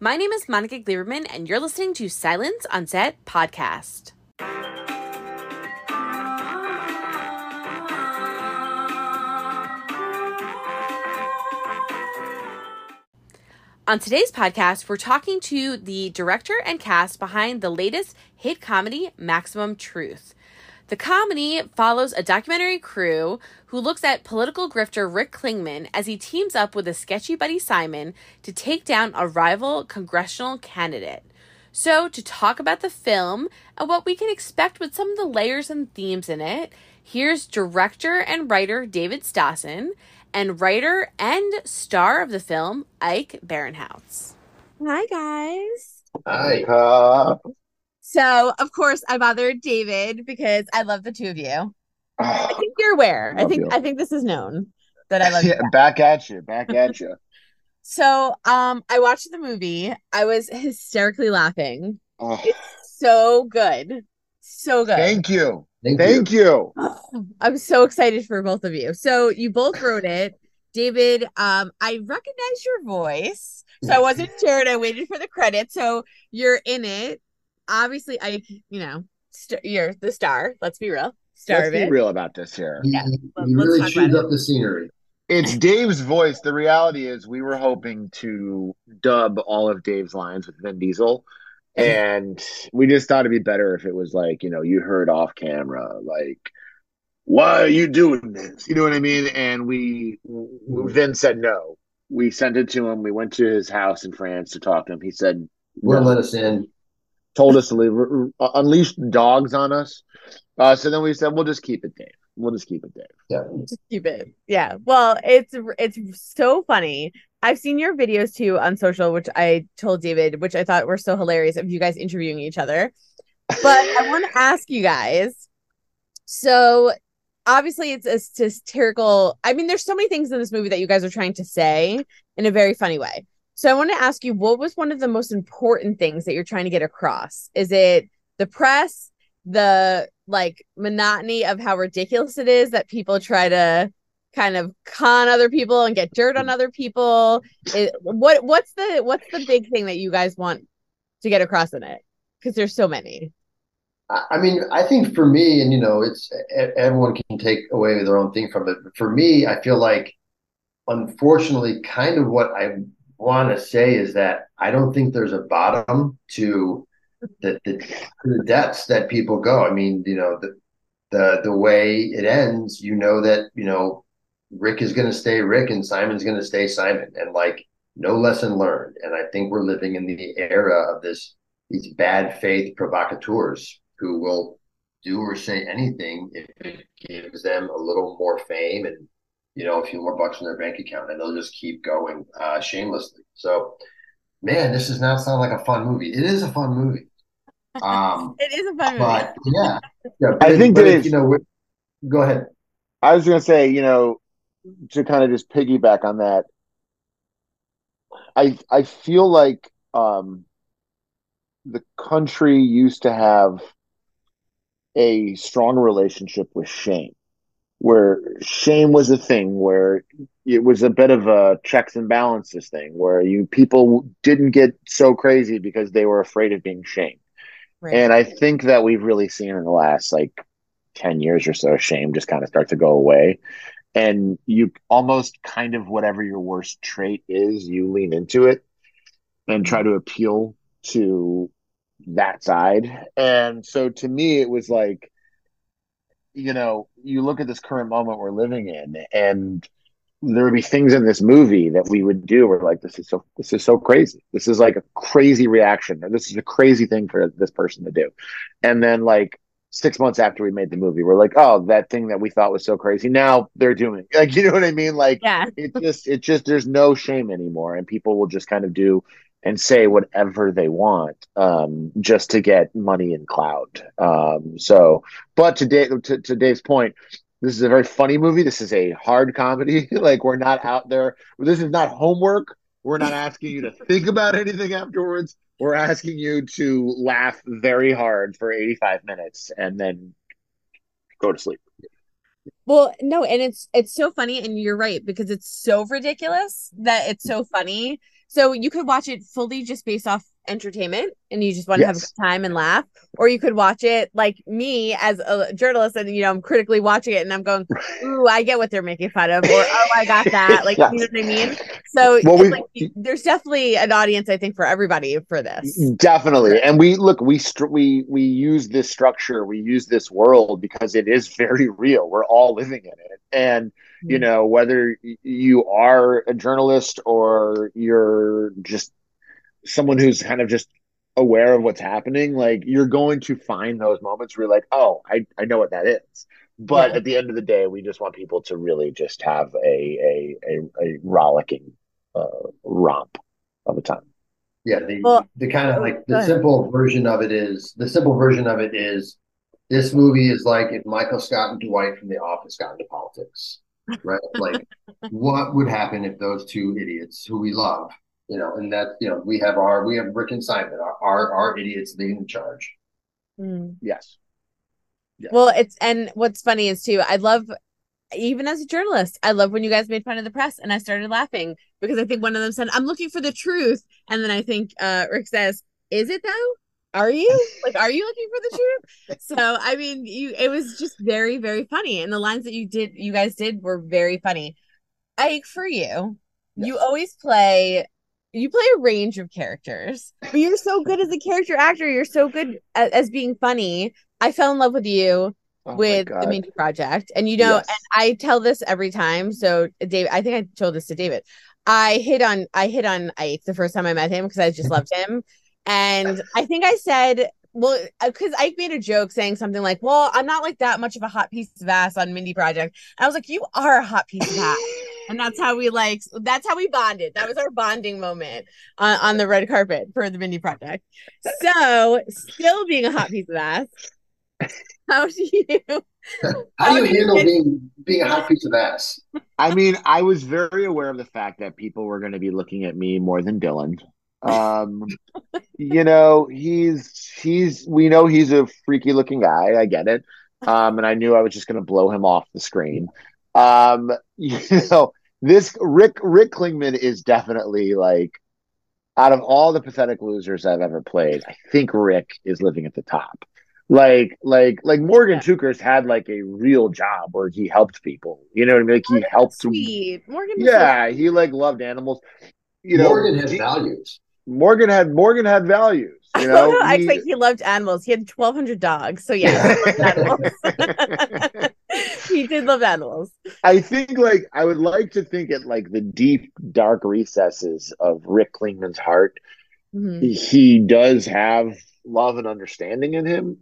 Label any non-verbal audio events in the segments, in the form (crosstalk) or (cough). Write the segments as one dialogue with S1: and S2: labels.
S1: My name is Monica Gleberman, and you're listening to Silence on Set podcast. On today's podcast, we're talking to the director and cast behind the latest hit comedy, Maximum Truth. The comedy follows a documentary crew who looks at political grifter Rick Klingman as he teams up with a sketchy buddy Simon to take down a rival congressional candidate. So, to talk about the film and what we can expect with some of the layers and themes in it, here's director and writer David Stassen and writer and star of the film, Ike Barinholtz.
S2: Hi, guys.
S3: Hi. Uh,
S2: so, of course, I bothered David because I love the two of you. I think you're aware. I think you. I think this is known that I love (laughs)
S3: yeah, you. Back at you. Back at you.
S2: so, um, I watched the movie. I was hysterically laughing. Oh. It's so good. So good.
S3: Thank you. Thank, Thank you.
S2: you. (sighs) I'm so excited for both of you. So you both wrote it. David, um, I recognize your voice. So I wasn't (laughs) sure and I waited for the credit. So you're in it. Obviously, I, you know, you you're the star. Let's be real. Star
S3: let's be it. real about this here.
S4: Yeah. You really chews up the scenery.
S3: It's Dave's voice. The reality is, we were hoping to dub all of Dave's lines with Vin Diesel (laughs) and we just thought it'd be better if it was like you know you heard off camera like why are you doing this you know what i mean and we then said no we sent it to him we went to his house in france to talk to him he said
S4: wouldn't no. let us in
S3: told us to leave uh, unleashed dogs on us uh, so then we said we'll just keep it dave we'll just keep it dave
S4: yeah
S2: just keep it yeah well it's it's so funny I've seen your videos too on social, which I told David, which I thought were so hilarious of you guys interviewing each other. But I want to ask you guys. So obviously it's a satirical. I mean, there's so many things in this movie that you guys are trying to say in a very funny way. So I want to ask you, what was one of the most important things that you're trying to get across? Is it the press, the like monotony of how ridiculous it is that people try to kind of con other people and get dirt on other people? It, what what's the what's the big thing that you guys want to get across in it? Because there's so many.
S4: I mean i think for me and you know it's everyone can take away their own thing from it but for me i feel like unfortunately kind of what i want to say is that i don't think there's a bottom to the, the, the depths that people go i mean you know the the the way it ends you know that you know Rick is going to stay Rick and Simon's going to stay Simon, and like no lesson learned. And I think we're living in the era of this these bad faith provocateurs who will do or say anything if it gives them a little more fame and you know a few more bucks in their bank account, and they'll just keep going uh, shamelessly. So, man, this does not sound like a fun movie. It is a fun movie. (laughs)
S2: Um, it is a fun
S4: but,
S2: movie.
S4: yeah, yeah. But
S3: I think that is,
S4: you know. Go ahead.
S3: I was going to say, you know, to kind of just piggyback on that, I I feel like um, the country used to have a strong relationship with shame, where shame was a thing, where it was a bit of a checks and balances thing, where you people didn't get so crazy because they were afraid of being shamed. Right. And I think that we've really seen in the last like 10 years or so, shame just kind of start to go away and you almost kind of whatever your worst trait is, you lean into it and try to appeal to that side. And so to me, it was like, you know, you look at this current moment we're living in, and there would be things in this movie that we would do We're like this is so this is so crazy. This is like a crazy reaction, or this is a crazy thing for this person to do. And then like six months after we made the movie, we're like, oh, that thing that we thought was so crazy. Now they're doing (laughs) like, you know what I mean? Like,
S2: yeah,
S3: it just, it just, there's no shame anymore, and people will just kind of do and say whatever they want, um, just to get money and cloud. Um, so, but to, to, to Dave's point, this is a very funny movie. This is a hard comedy. (laughs) like, we're not out there. This is not homework. We're not asking you to think about anything afterwards we're asking you to laugh very hard for 85 minutes and then go to sleep.
S2: Well, no, and it's it's so funny and you're right because it's so ridiculous that it's so funny So you could watch it fully just based off entertainment and you just want to have a good time and laugh. Or you could watch it like me as a journalist and you know i'm critically watching it and i'm going ooh i get what they're making fun of or oh i got that (laughs) like yes. you know what i mean? So well, we, like, there's definitely an audience i think for everybody for this.
S3: Mm, definitely. And we look we we we use this structure we use this world because it is very real. We're all living in it and you mm-hmm. know whether you are a journalist or you're just someone who's kind of just aware of what's happening, like you're going to find those moments where you're like, oh, I, I know what that is. But yeah. at the end of the day, we just want people to really just have a a a, a rollicking uh, romp of a time.
S4: Yeah, the well, the kind of like the simple version of it is the simple version of it is this movie is like if Michael Scott and Dwight from The Office got into politics, right? (laughs) like, what would happen if those two idiots who we love you know, and that you know we have our we have Rick and Simon, our our, our idiots leading the charge.
S3: Mm. Yes.
S2: yes. Well, it's and what's funny is too. I love even as a journalist, I love when you guys made fun of the press, and I started laughing because I think one of them said, "I'm looking for the truth," and then I think uh, Rick says, "Is it though?" Are you like are you looking for the (laughs) truth? So I mean, you it was just very very funny, and the lines that you did you guys did were very funny. Ike, for you, yes. you always play you play a range of characters, but you're so good as a character actor. You're so good as, as being funny. I fell in love with you oh with the Mindy Project, and you know, yes. and I tell this every time. So, David, I think I told this to David. I hit on I hit on Ike the first time I met him because I just loved him, and I think I said well, uh, because Ike made a joke saying something like, "Well, I'm not like that much of a hot piece of ass on Mindy Project." And I was like, "You are a hot piece of ass." and that's how we like that's how we bonded that was our bonding moment on, on the red carpet for the mindy project so still being a hot piece of ass how do you
S4: how do you handle being being a hot piece of ass
S3: i mean i was very aware of the fact that people were going to be looking at me more than dylan um you know he's he's we know he's a freaky looking guy i get it um and i knew i was just going to blow him off the screen um (laughs) you know this Rick Rick Klingman is definitely like out of all the pathetic losers I've ever played, I think Rick is living at the top. Like like like Morgan yeah. Tookers had like a real job where he helped people. You know what I mean? Like he Morgan helped
S2: sweet. Morgan
S3: Yeah, he like loved animals.
S4: You know Morgan has he, values.
S3: Morgan had Morgan had values. You know,
S2: no, (laughs) I think he loved animals. He had twelve hundred dogs. So yeah, (laughs) (laughs) he did love animals.
S3: I think like I would like to think at like the deep dark recesses of Rick Klingman's heart, mm-hmm. he does have love and understanding in him.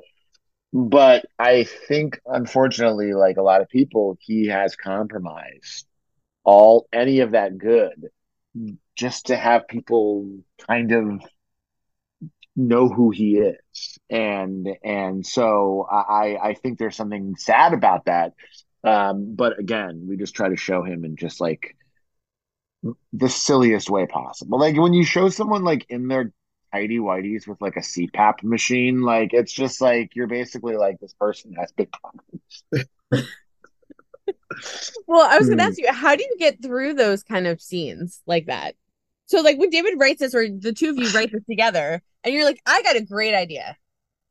S3: But I think unfortunately, like a lot of people, he has compromised all any of that good just to have people kind of know who he is. And and so i i think there's something sad about that. Um but again we just try to show him in just like the silliest way possible. Like when you show someone like in their tidy whiteys with like a cpap machine like it's just like you're basically like this person has big problems (laughs)
S2: well i was gonna hmm. ask you how do you get through those kind of scenes like that so like when David writes this, or the two of you write this together, and you're like, I got a great idea.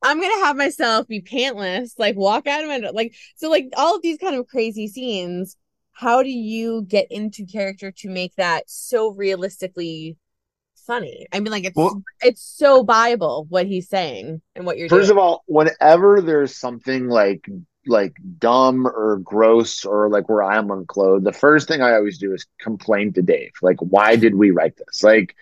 S2: I'm gonna have myself be pantless, like walk out of my like so like all of these kind of crazy scenes. How do you get into character to make that so realistically funny? I mean, like it's well, it's so Bible what he's saying and what you're.
S3: First
S2: doing.
S3: of all, whenever there's something like like dumb or gross or like where I'm unclothed, the first thing I always do is complain to Dave. Like, why did we write this? Like,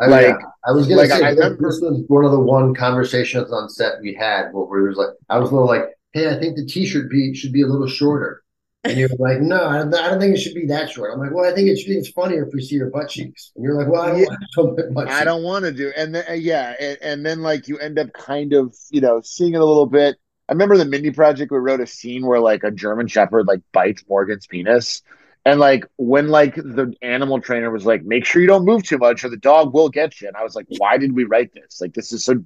S4: I like yeah. I was gonna like, say I remember, this was one of the one conversations on set we had where we was like, I was a little like, hey, I think the T-shirt be should be a little shorter. And you're like, no, I don't, I don't, think it should be that short. I'm like, well, I think it should be. It's funnier if we see your butt cheeks. And you're like, well, I don't, yeah, want,
S3: I don't want to do. And then, uh, yeah, and, and then like you end up kind of, you know, seeing it a little bit I remember the Mindy Project. We wrote a scene where like a German Shepherd like bites Morgan's penis, and like when like the animal trainer was like, "Make sure you don't move too much, or the dog will get you." And I was like, "Why did we write this? Like this is so,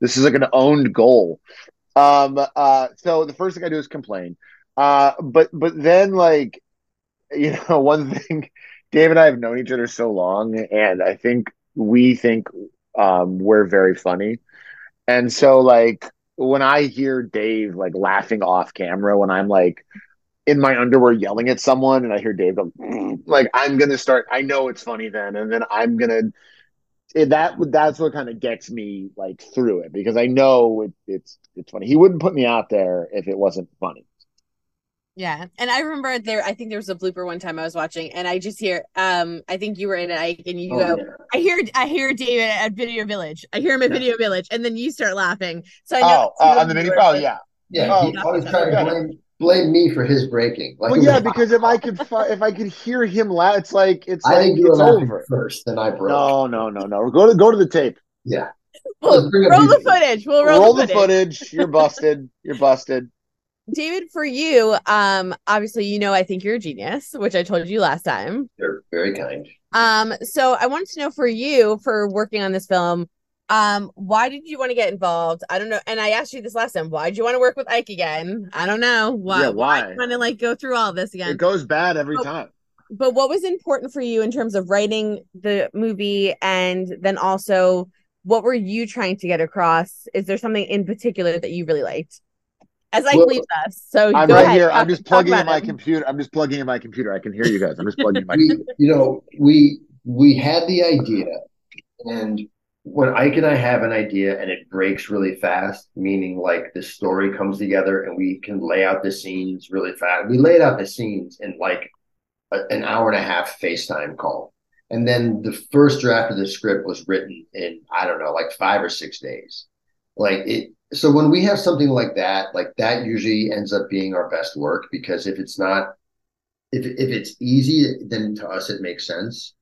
S3: this is like an owned goal." Um. Uh. So the first thing I do is complain. Uh. But but then like, (laughs) you know, one thing Dave and I have known each other so long, and I think we think um, we're very funny. And so, like, when I hear Dave like laughing off camera when I'm like in my underwear yelling at someone, and I hear Dave go, mm, like, I'm gonna start. I know it's funny then, and then I'm gonna. That that's what kind of gets me like through it because I know it, it's it's funny. He wouldn't put me out there if it wasn't funny.
S2: Yeah. And I remember there I think there was a blooper one time I was watching and I just hear um I think you were in it Ike and you oh, go yeah. I hear I hear David at Video Village. I hear him at yeah. Video Village and then you start laughing. So I know
S3: Oh, uh, on the mini oh yeah.
S4: Yeah, oh, he always trying to blame blame me for his breaking.
S3: Like, well, yeah, because if I could if I could hear him laugh, it's like it's
S4: I
S3: like
S4: think
S3: it's over
S4: first. Then I broke.
S3: No, no, no, no. Go to go to the tape.
S4: Yeah.
S2: We'll roll the footage. We'll roll,
S3: roll
S2: the,
S3: footage. footage. You're busted. You're busted.
S2: David, for you, um, obviously, you know, I think you're a genius, which I told you last time.
S4: You're very kind.
S2: Um, so I wanted to know for you, for working on this film, um, why did you want to get involved? I don't know. And I asked you this last time. Why did you want to work with Ike again? I don't know. Why? Yeah, why? why want to like go through all this again?
S3: It goes bad every
S2: but,
S3: time.
S2: But what was important for you in terms of writing the movie, and then also what were you trying to get across? Is there something in particular that you really liked? As I well, leaves us. So
S3: I'm right ahead. here. I'm just plugging in my him. computer. I'm just plugging in my computer. I can hear you guys. I'm just plugging in my.
S4: we, you know, we we had the idea, and when Ike and I have an idea and it breaks really fast, meaning like the story comes together and we can lay out the scenes really fast. We laid out the scenes in like a, an hour and a half FaceTime call. And then the first draft of the script was written in, I don't know, like five or six days. Like it, so when we have something like that, like that usually ends up being our best work because if it's not, if if it's easy, then to us it makes sense.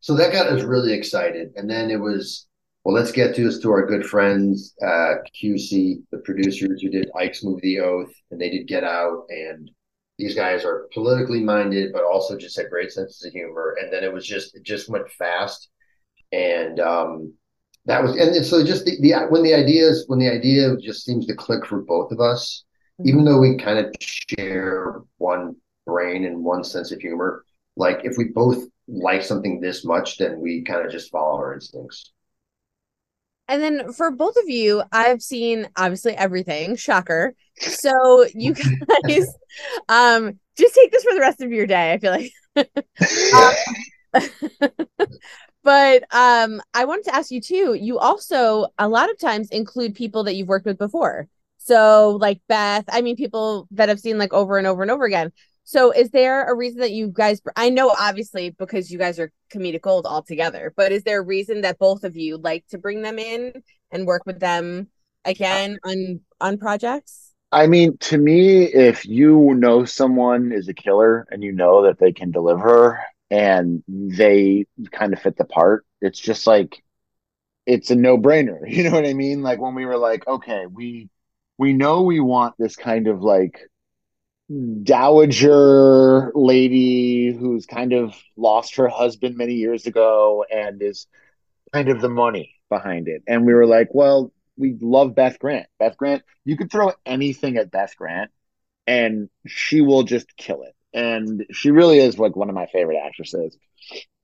S4: So that got us really excited, and then it was well, let's get to this to our good friends uh, QC, the producers who did Ike's movie The Oath, and they did Get Out, and these guys are politically minded, but also just had great senses of humor. And then it was just it just went fast, and um, that was and so just the, the when the ideas when the idea just seems to click for both of us mm-hmm. even though we kind of share one brain and one sense of humor like if we both like something this much then we kind of just follow our instincts.
S2: And then for both of you i've seen obviously everything. Shocker. So you (laughs) guys um just take this for the rest of your day i feel like. (laughs) Um, (laughs) but um i wanted to ask you too you also a lot of times include people that you've worked with before. So like beth i mean people that I've seen like over and over and over again. So is there a reason that you guys i know obviously because you guys are comedic gold all together but is there a reason that both of you like to bring them in and work with them again on on projects?
S3: I mean to me if you know someone is a killer and you know that they can deliver and they kind of fit the part. It's just like it's a no-brainer. (laughs) You know what I mean? Like when we were like, okay, we we know we want this kind of like dowager lady who's kind of lost her husband many years ago and is kind of the money behind it. And we were like, well, we love Beth Grant. Beth Grant, you could throw anything at Beth Grant and she will just kill it and she really is like one of my favorite actresses.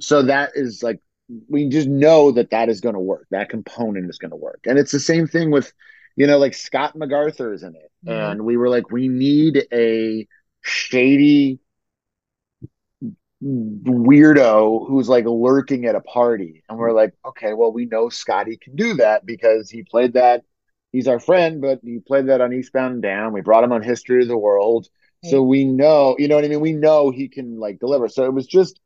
S3: So that is like we just know that that is going to work. That component is going to work, and it's the same thing with you know like Scott MacArthur is in it, and we were like we need a shady weirdo who's like lurking at a party. And we're like okay well we know scotty can do that because he played that he's our friend but he played that on eastbound and down. We brought him on history of the world so we know, you know what I mean? We know he can like deliver. So it was just,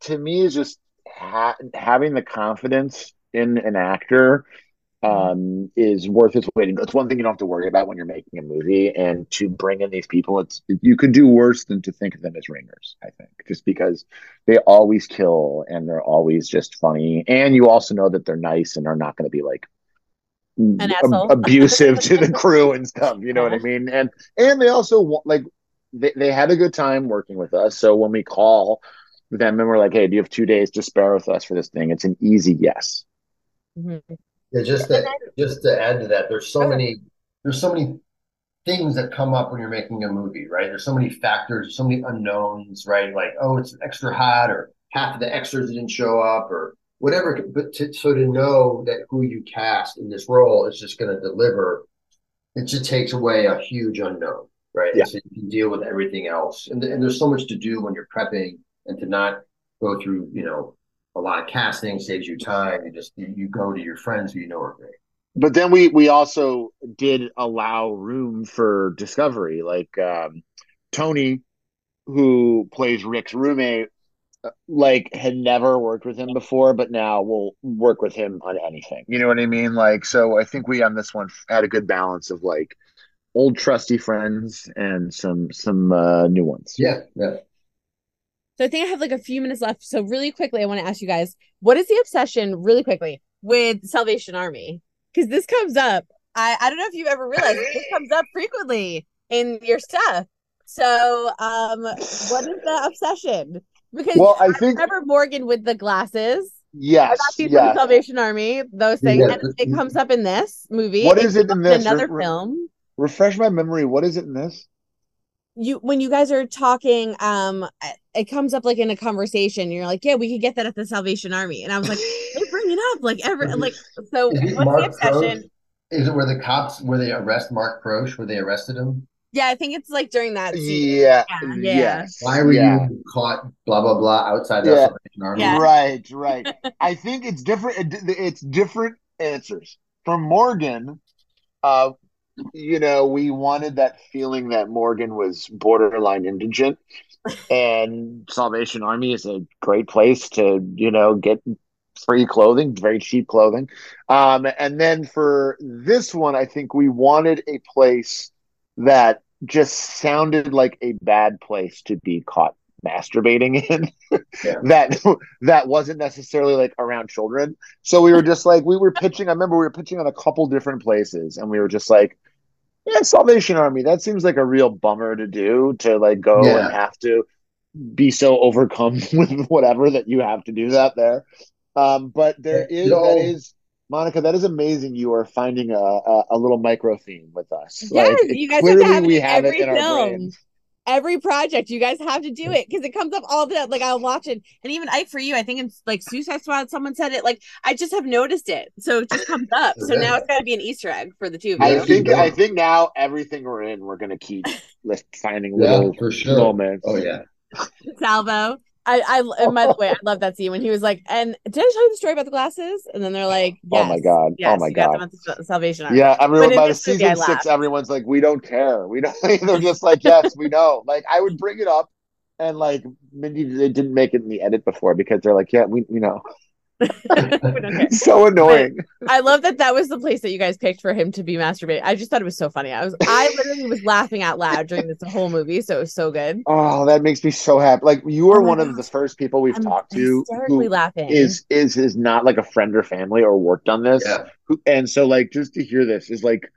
S3: to me, is just ha- having the confidence in an actor mm-hmm. um, is worth its weight. It's one thing you don't have to worry about when you're making a movie, and to bring in these people, it's you could do worse than to think of them as ringers. I think just because they always kill and they're always just funny, and you also know that they're nice and are not going to be like ab- (laughs) abusive to the crew and stuff. You know yeah. what I mean? And and they also like they, they had a good time working with us. So when we call them and we're like, hey, do you have two days to spare with us for this thing? It's an easy yes.
S4: Mm-hmm. Yeah, just to just to add to that, there's so many there's so many things that come up when you're making a movie, right? There's so many factors, so many unknowns, right? Like, oh, it's extra hot, or half of the extras didn't show up, or whatever. But to, so to know that who you cast in this role is just going to deliver, it just takes away a huge unknown, right?
S3: Yeah.
S4: So you can deal with everything else, and and there's so much to do when you're prepping, and to not go through, you know, a lot of casting saves you time. You just you, you go to your friends who you know are great.
S3: but then we we also did allow room for discovery like um tony who plays rick's roommate like had never worked with him before but now will work with him on anything you know what i mean like so i think we on this one had a good balance of like old trusty friends and some some uh new ones
S4: Yeah, yeah.
S2: So I think I have like a few minutes left. So really quickly, I want to ask you guys, what is the obsession, really quickly, with Salvation Army? Because this comes up. I I don't know if you've ever realized this comes up frequently in your stuff. So um, what is the obsession? Because
S3: well i think
S2: remember Morgan with the glasses. I
S3: yes
S2: got these from
S3: yes
S2: the Salvation Army, those things,
S4: Yeah,
S2: and it comes up in this movie.
S3: What is it in this?
S2: Another
S3: Re- re-
S2: film.
S3: refresh my memory what is it in this
S2: you when you guys are talking um it comes up like in a conversation you're like yeah we could get that at the salvation army and i was like (laughs) they bring it up like every like so
S4: Is it
S2: what's the obsession
S4: Croce? Is it where the cops where they arrest Mark Croce, where they arrested him?
S2: Yeah i think it's like during that scene
S3: yeah,
S2: Yeah, yeah.
S3: yes
S4: Why were
S3: yeah.
S4: you caught? Blah blah blah outside the
S3: Yeah.
S4: Salvation Army.
S2: Yeah.
S3: Right, right. (laughs) I think it's different. it- It's different answers. from Morgan, uh, you know, we wanted that feeling that Morgan was borderline indigent, and Salvation Army is a great place to, you know, get free clothing, very cheap clothing. Um, and then for this one, I think we wanted a place that just sounded like a bad place to be caught masturbating in.
S4: Yeah. (laughs)
S3: that that wasn't necessarily like around children. So we were just like we were pitching i remember we were pitching on a couple different places and we were just like yeah salvation army that seems like a real bummer to do to like go
S4: Yeah.
S3: and have to be so overcome (laughs) with whatever that you have to do that there. Um but there is
S4: know-
S3: that is monica that is amazing you are finding a a, a little micro theme with us
S2: Yes,
S3: like
S2: you guys have to
S3: clearly
S2: have it
S3: we
S2: in
S3: have it
S2: every
S3: in our
S2: film.
S3: brains
S2: every project you guys have to do mm. it because it comes up all the time. like i'll watch it and even ike for you i think it's like suicide squad someone said it like i just have noticed it so it just comes up so now it's got to be an easter egg for the two of
S3: I
S2: you
S4: Yeah.
S3: think
S4: Yeah.
S3: I think now everything we're in, we're gonna keep like finding (laughs)
S4: Yeah,
S3: little
S4: for sure.
S3: moments.
S4: Oh yeah. (laughs)
S2: Salvo. I, I, and by the way, I love that scene when he was like, and did I tell you the story about the glasses? And then they're like,
S3: Oh my god!
S2: Oh yes,
S3: oh my god!
S2: Salvation Army.
S3: Yeah, everyone by the season six, everyone's like, we don't care. We don't. (laughs) They're just like, yes, we know. Like I would bring it up, and like Mindy, they didn't make it in the edit before because they're like, yeah, we we know.
S2: We don't care.
S3: so annoying.
S2: I love that that was the place that you guys picked for him to be masturbating. I just thought it was so funny. I was, I literally was laughing out loud during this whole movie, so it was so good.
S3: Oh, that makes me so happy. Like you are
S2: Oh my
S3: one of the first people we've
S2: I'm
S3: talked to
S2: hysterically
S3: who
S2: laughing.
S3: is is is not like a friend or family or worked on this.
S4: Yeah.
S3: and so like just to hear this is like it-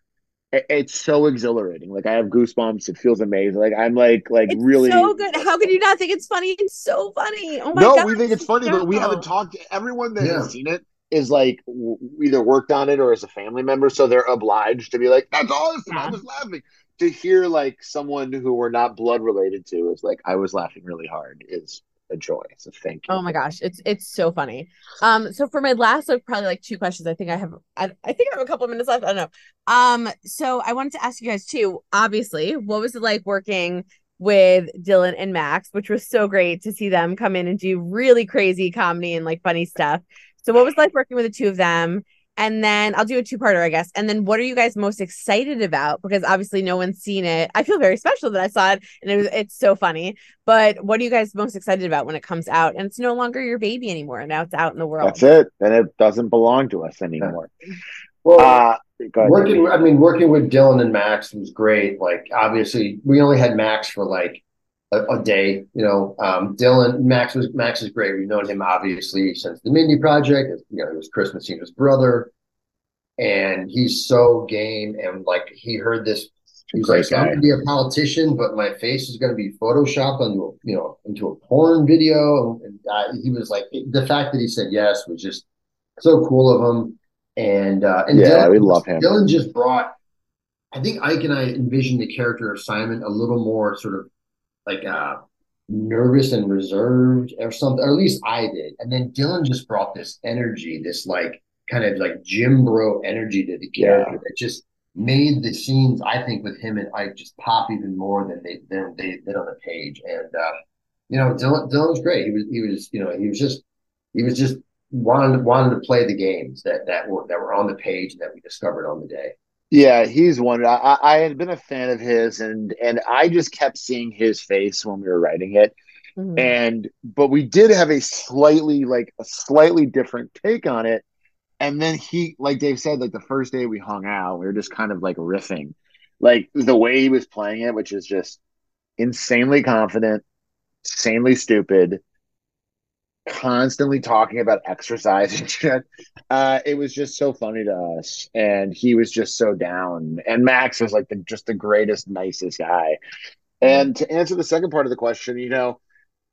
S3: it's so exhilarating like i have goosebumps it feels amazing like i'm like like
S2: it's
S3: really
S2: so good. How could you not think it's funny? It's so funny. Oh my
S3: no
S2: god!
S3: No, we think it's funny but we haven't talked to everyone that
S4: Yeah.
S3: has seen it is like w- either worked on it or is a family member so they're obliged to be like that's awesome i was laughing to hear like someone who we're not blood related to is like i was laughing really hard is a joy so thank you
S2: Oh my gosh, it's it's so funny. Um, so for my last like probably like two questions, I think I have I, I think I have a couple of minutes left. I don't know. Um, so I wanted to ask you guys too. Obviously, what was it like working with Dylan and Max, which was so great to see them come in and do really crazy comedy and like funny stuff. So what was it like working with the two of them? And then I'll do a two-parter, I guess. And then what are you guys most excited about? Because obviously no one's seen it. I feel very special that I saw it and it was it's so funny. But what are you guys most excited about when it comes out? And it's no longer your baby anymore. Now it's out in the world.
S3: that's it and it doesn't belong to us anymore
S4: Well,
S3: uh ahead,
S4: working
S3: Jimmy.
S4: i mean working with dylan and max was great like obviously we only had max for like a, a day you know um dylan max was max is great. We've known him obviously since the mindy project. You know he was chris messina's brother. And he's so game and like he heard this he's like i'm gonna be a politician but my face is gonna be photoshopped onto a you know into a porn video. And uh, he was like the fact that he said yes was just so cool of him. And uh and
S3: Yeah,
S4: Dylan,
S3: we love him.
S4: Dylan just brought I think Ike and I envisioned the character of Simon a little more sort of like uh nervous and reserved or something, or at least I did. And then Dylan just brought this energy, this like kind of like gym bro energy to the character yeah. that just made the scenes, I think, with him and Ike just pop even more than they than they did on the page. And uh, you know, Dylan Dylan was great. He was he was you know he was just he was just wanted wanted to play the games that that were that were on the page and that we discovered on the day.
S3: Yeah, he's one. I, I had been a fan of his, and and I just kept seeing his face when we were writing it, mm-hmm. and but we did have a slightly like a slightly different take on it, and then he, like Dave said, like the first day we hung out, we were just kind of like riffing, like the way he was playing it, which is just insanely confident, insanely stupid, constantly talking about exercise (laughs) and shit. Uh, it was just so funny to us, and he was just so down. And Max was like the just the greatest, nicest guy. And to answer the second part of the question, you know,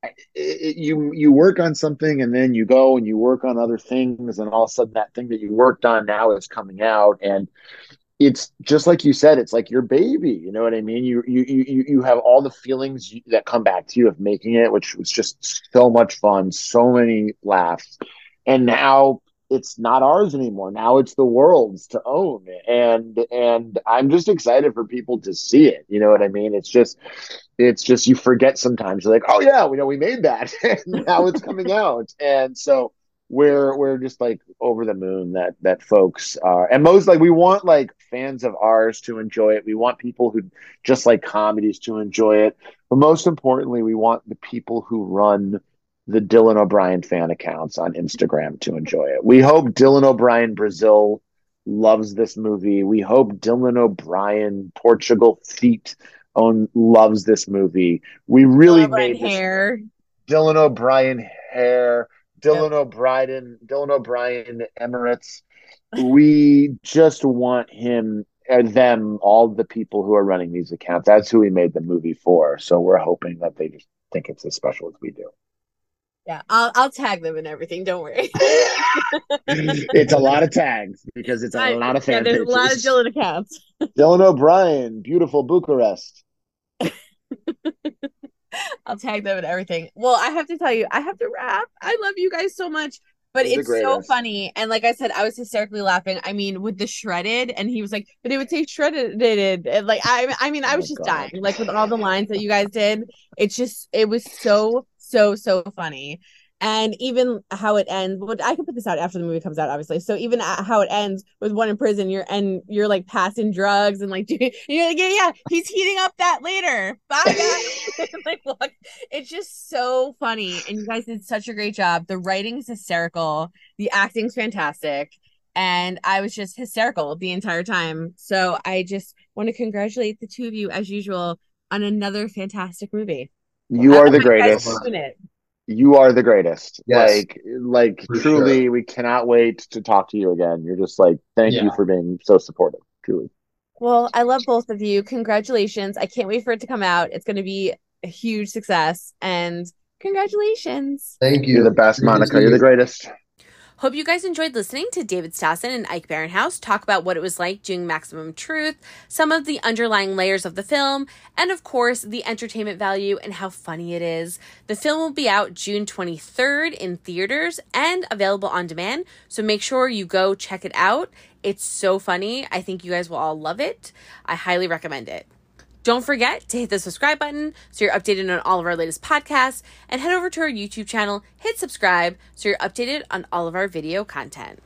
S3: it, it, you you work on something and then you go and you work on other things, and all of a sudden that thing that you worked on now is coming out, and it's just like you said it's like your baby you know what i mean? You you you you have all the feelings that come back to you of making it which was just so much fun so many laughs. And now it's not ours anymore. Now it's the world's to own. And and i'm just excited for people to see it you know what i mean? It's just it's just you forget sometimes. You're like oh yeah we know we made that. (laughs) And now it's coming (laughs) out. And so we're we're just like over the moon that that folks are. And most like we want like fans of ours to enjoy it. We want people who just like comedies to enjoy it. But most importantly we want the people who run the dylan o'brien fan accounts on instagram to enjoy it. We hope dylan o'brien brazil loves this movie. We hope dylan o'brien portugal feet own loves this movie. We really dylan made this,
S2: hair.
S3: Dylan o'brien hair Dylan yep. O'Brien, Dylan O'Brien Emirates. (laughs) we just want him and uh, them, all the people who are running these accounts. That's who we made the movie for. So we're hoping that they just think it's as special as we do.
S2: Yeah, I'll I'll tag them and everything. Don't worry. (laughs)
S3: it's a lot of tags because it's a I, lot of fan
S2: yeah, there's pages. a lot of Dylan accounts.
S3: Dylan O'Brien, beautiful Bucharest. (laughs) (laughs)
S2: I'll tag them and everything. Well, I have to tell you, I have to wrap. I love you guys so much. But it's so funny. And like I said, I was hysterically laughing. I mean, with the shredded, and he was like, but it would say shredded. And like, I, I mean, I was oh, just God. dying. Like with all the lines that you guys did, it's just, it was so, so, so funny and even how it ends but i can put this out after the movie comes out obviously. So even how it ends with one in prison you're and you're like passing drugs and like (laughs) doing you're like yeah yeah he's heating up that later. Bye guys. (laughs) Like look it's just so funny. And you guys did such a great job. The writing is hysterical. The acting's fantastic. And i was just hysterical the entire time. So i just want to congratulate the two of you as usual on another fantastic movie.
S3: You are the greatest you are the greatest. Yes, like like truly sure. we cannot wait to talk to you again. You're just like thank yeah. you for being so supportive. Truly.
S2: Well, I love both of you. Congratulations. I can't wait for it to come out. It's going to be a huge success and congratulations.
S4: Thank you.
S3: You're the best, Monica. You're the greatest.
S1: Hope you guys enjoyed listening to David Stassen and Ike Barinholtz talk about what it was like doing Maximum Truth, some of the underlying layers of the film, and of course, the entertainment value and how funny it is. The film will be out June 23rd in theaters and available on demand, so make sure you go check it out. It's so funny. I think you guys will all love it. I highly recommend it. Don't forget to hit the subscribe button so you're updated on all of our latest podcasts and head over to our YouTube channel, hit subscribe so you're updated on all of our video content.